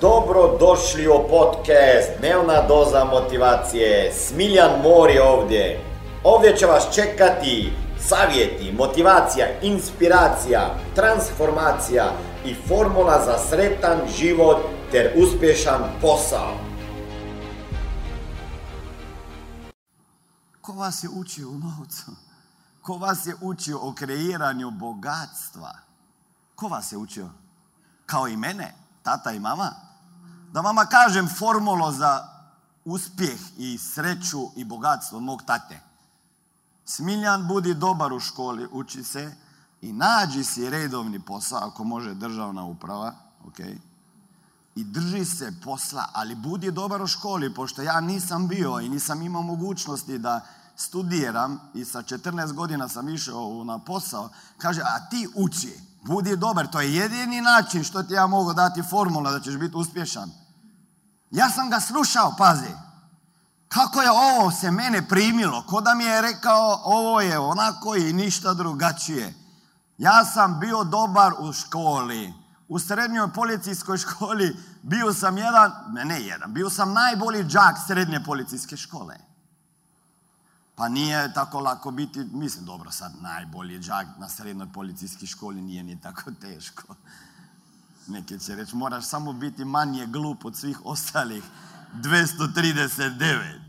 Dobro došli u podcast Dnevna doza motivacije. Smiljan Mor je ovdje. Ovdje će vas čekati savjeti, motivacija, inspiracija, transformacija i formula za sretan život ter uspješan posao. Ko vas je učio u novcu? Ko vas je učio o kreiranju bogatstva? Ko vas je učio? Kao i mene, tata i mama? Da vama kažem formulo za uspjeh i sreću i bogatstvo od mog tate. Smiljan, budi dobar u školi, uči se i nađi si redovni posao, ako može državna uprava, ok? I drži se posla, ali budi dobar u školi, pošto ja nisam bio i nisam imao mogućnosti da studiram i sa 14 godina sam išao na posao, kaže, a ti uči, budi dobar, to je jedini način što ti ja mogu dati formula da ćeš biti uspješan. Ja sam ga slušao, pazi. Kako je ovo se mene primilo, ko da mi je rekao ovo je onako i ništa drugačije. Ja sam bio dobar u školi. U srednjoj policijskoj školi bio sam jedan, ne jedan, bio sam najbolji džak srednje policijske škole. Pa nije tako lako biti, mislim dobro sad najbolji džak na srednjoj policijskoj školi nije ni tako teško. Neki će reći, moraš samo biti manje glup od svih ostalih 239.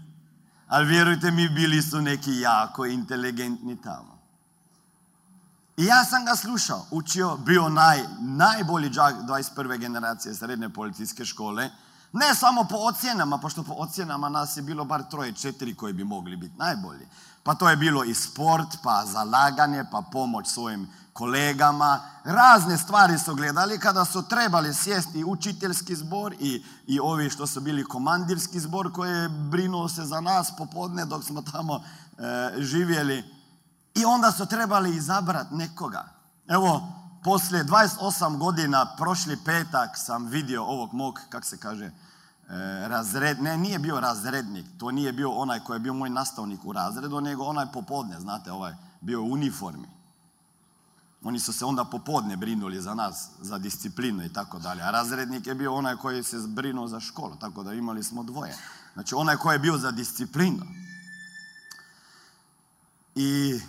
Ali vjerujte mi, bili su neki jako inteligentni tamo. I ja sam ga slušao, učio, bio naj, najbolji džak 21. generacije srednje policijske škole. Ne samo po ocjenama, pošto po ocjenama nas je bilo bar troje, četiri koji bi mogli biti najbolji. Pa to je bilo i sport, pa zalaganje, pa pomoć svojim kolegama. Razne stvari su gledali kada su trebali sjesti učiteljski zbor i, i ovi što su bili komandirski zbor koji je brinuo se za nas popodne dok smo tamo e, živjeli. I onda su trebali izabrati nekoga. Evo, poslije 28 godina, prošli petak sam vidio ovog mog, kak se kaže, e, razred, ne, nije bio razrednik, to nije bio onaj koji je bio moj nastavnik u razredu, nego onaj popodne, znate, ovaj, bio u uniformi. Oni su se onda popodne brinuli za nas, za disciplinu i tako dalje. A razrednik je bio onaj koji se brinuo za školu, tako da imali smo dvoje. Znači onaj koji je bio za disciplinu. I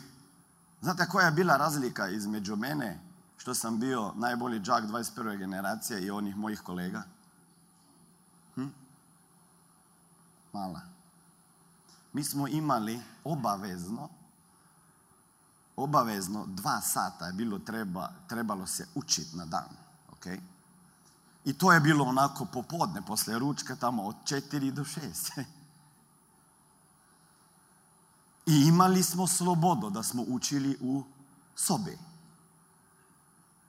znate koja je bila razlika između mene, što sam bio najbolji džak 21. generacije i onih mojih kolega? Hm? Mala. Mi smo imali obavezno obavezno dva sata je bilo treba, trebalo se učiti na dan. ok? I to je bilo onako popodne, poslije ručka, tamo od četiri do šest. I imali smo slobodu da smo učili u sobi.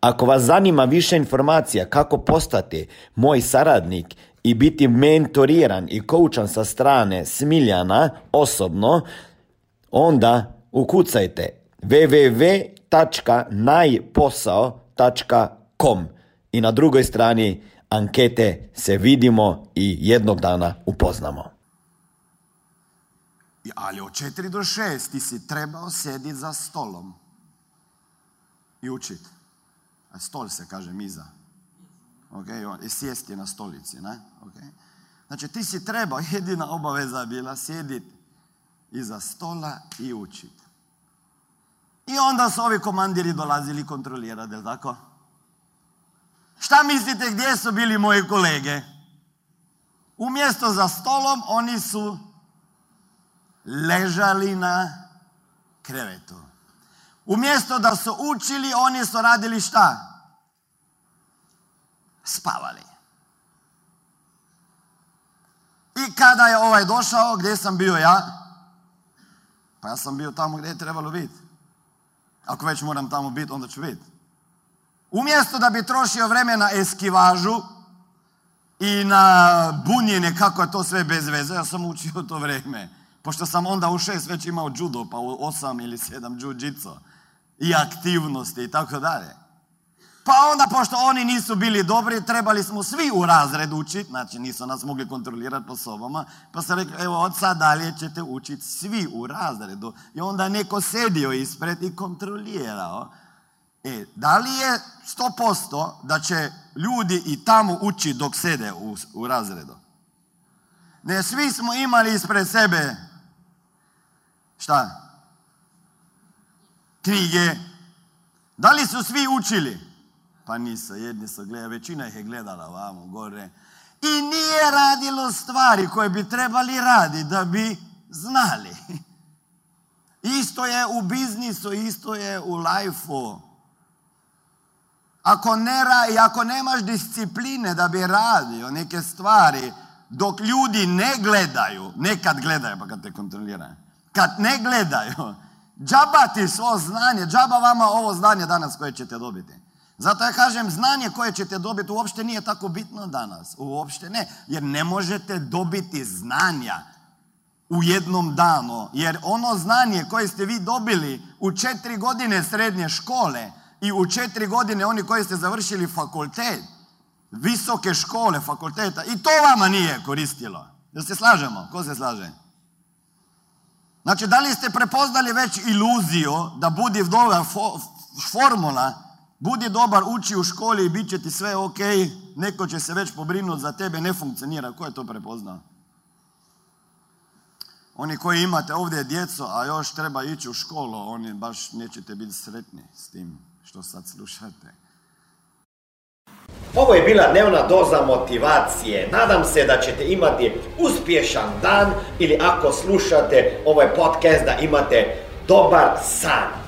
Ako vas zanima više informacija kako postati moj saradnik i biti mentoriran i koučan sa strane Smiljana osobno, onda ukucajte www.najposao.com i na drugoj strani ankete se vidimo i jednog dana upoznamo. Ali od 4 do 6 ti si trebao sediti za stolom i učiti. Stol se kaže miza. Ok, i sjesti na stolici, ne? Ok. Znači ti si trebao, jedina obaveza bila sjediti iza stola i učiti. I onda su ovi komandiri dolazili kontrolirati, jel tako? Šta mislite gdje su bili moji kolege? Umjesto za stolom oni su ležali na krevetu. Umjesto da su učili, oni su radili šta? Spavali. I kada je ovaj došao, gdje sam bio ja? Pa ja sam bio tamo gdje je trebalo biti. Ako već moram tamo biti, onda ću biti. Umjesto da bi trošio vreme na eskivažu, i na bunjenje kako je to sve bez veze. Ja sam učio to vrijeme. Pošto sam onda u šest već imao judo, pa u osam ili sedam jiu i aktivnosti i tako dalje. Pa onda, pošto oni nisu bili dobri, trebali smo svi u razred učiti, znači nisu nas mogli kontrolirati po sobama, pa sam rekao, evo od sad dalje ćete učiti svi u razredu. I onda neko sedio ispred i kontrolirao. E, da li je 100% da će ljudi i tamo učiti dok sede u, u razredu? Ne, svi smo imali ispred sebe šta? Knjige. Da li su svi učili? Pa nisu, jedni su gledali, većina ih je gledala vamo, gore. I nije radilo stvari koje bi trebali raditi da bi znali. Isto je u biznisu, isto je u lajfu. Ako ne i ako nemaš discipline da bi radio neke stvari, dok ljudi ne gledaju, nekad gledaju pa kad te kontroliraju, kad ne gledaju, džaba ti svo znanje, džaba vama ovo znanje danas koje ćete dobiti. Zato ja kažem, znanje koje ćete dobiti uopšte nije tako bitno danas. Uopšte ne. Jer ne možete dobiti znanja u jednom danu. Jer ono znanje koje ste vi dobili u četiri godine srednje škole i u četiri godine oni koji ste završili fakultet, visoke škole, fakulteta, i to vama nije koristilo. Da se slažemo? Ko se slaže? Znači, da li ste prepoznali već iluziju da budi dobra formula Budi dobar, uči u školi i bit će ti sve ok, neko će se već pobrinuti za tebe, ne funkcionira. Ko je to prepoznao? Oni koji imate ovdje djeco, a još treba ići u školu, oni baš nećete biti sretni s tim što sad slušate. Ovo je bila dnevna doza motivacije. Nadam se da ćete imati uspješan dan ili ako slušate ovaj podcast da imate dobar san.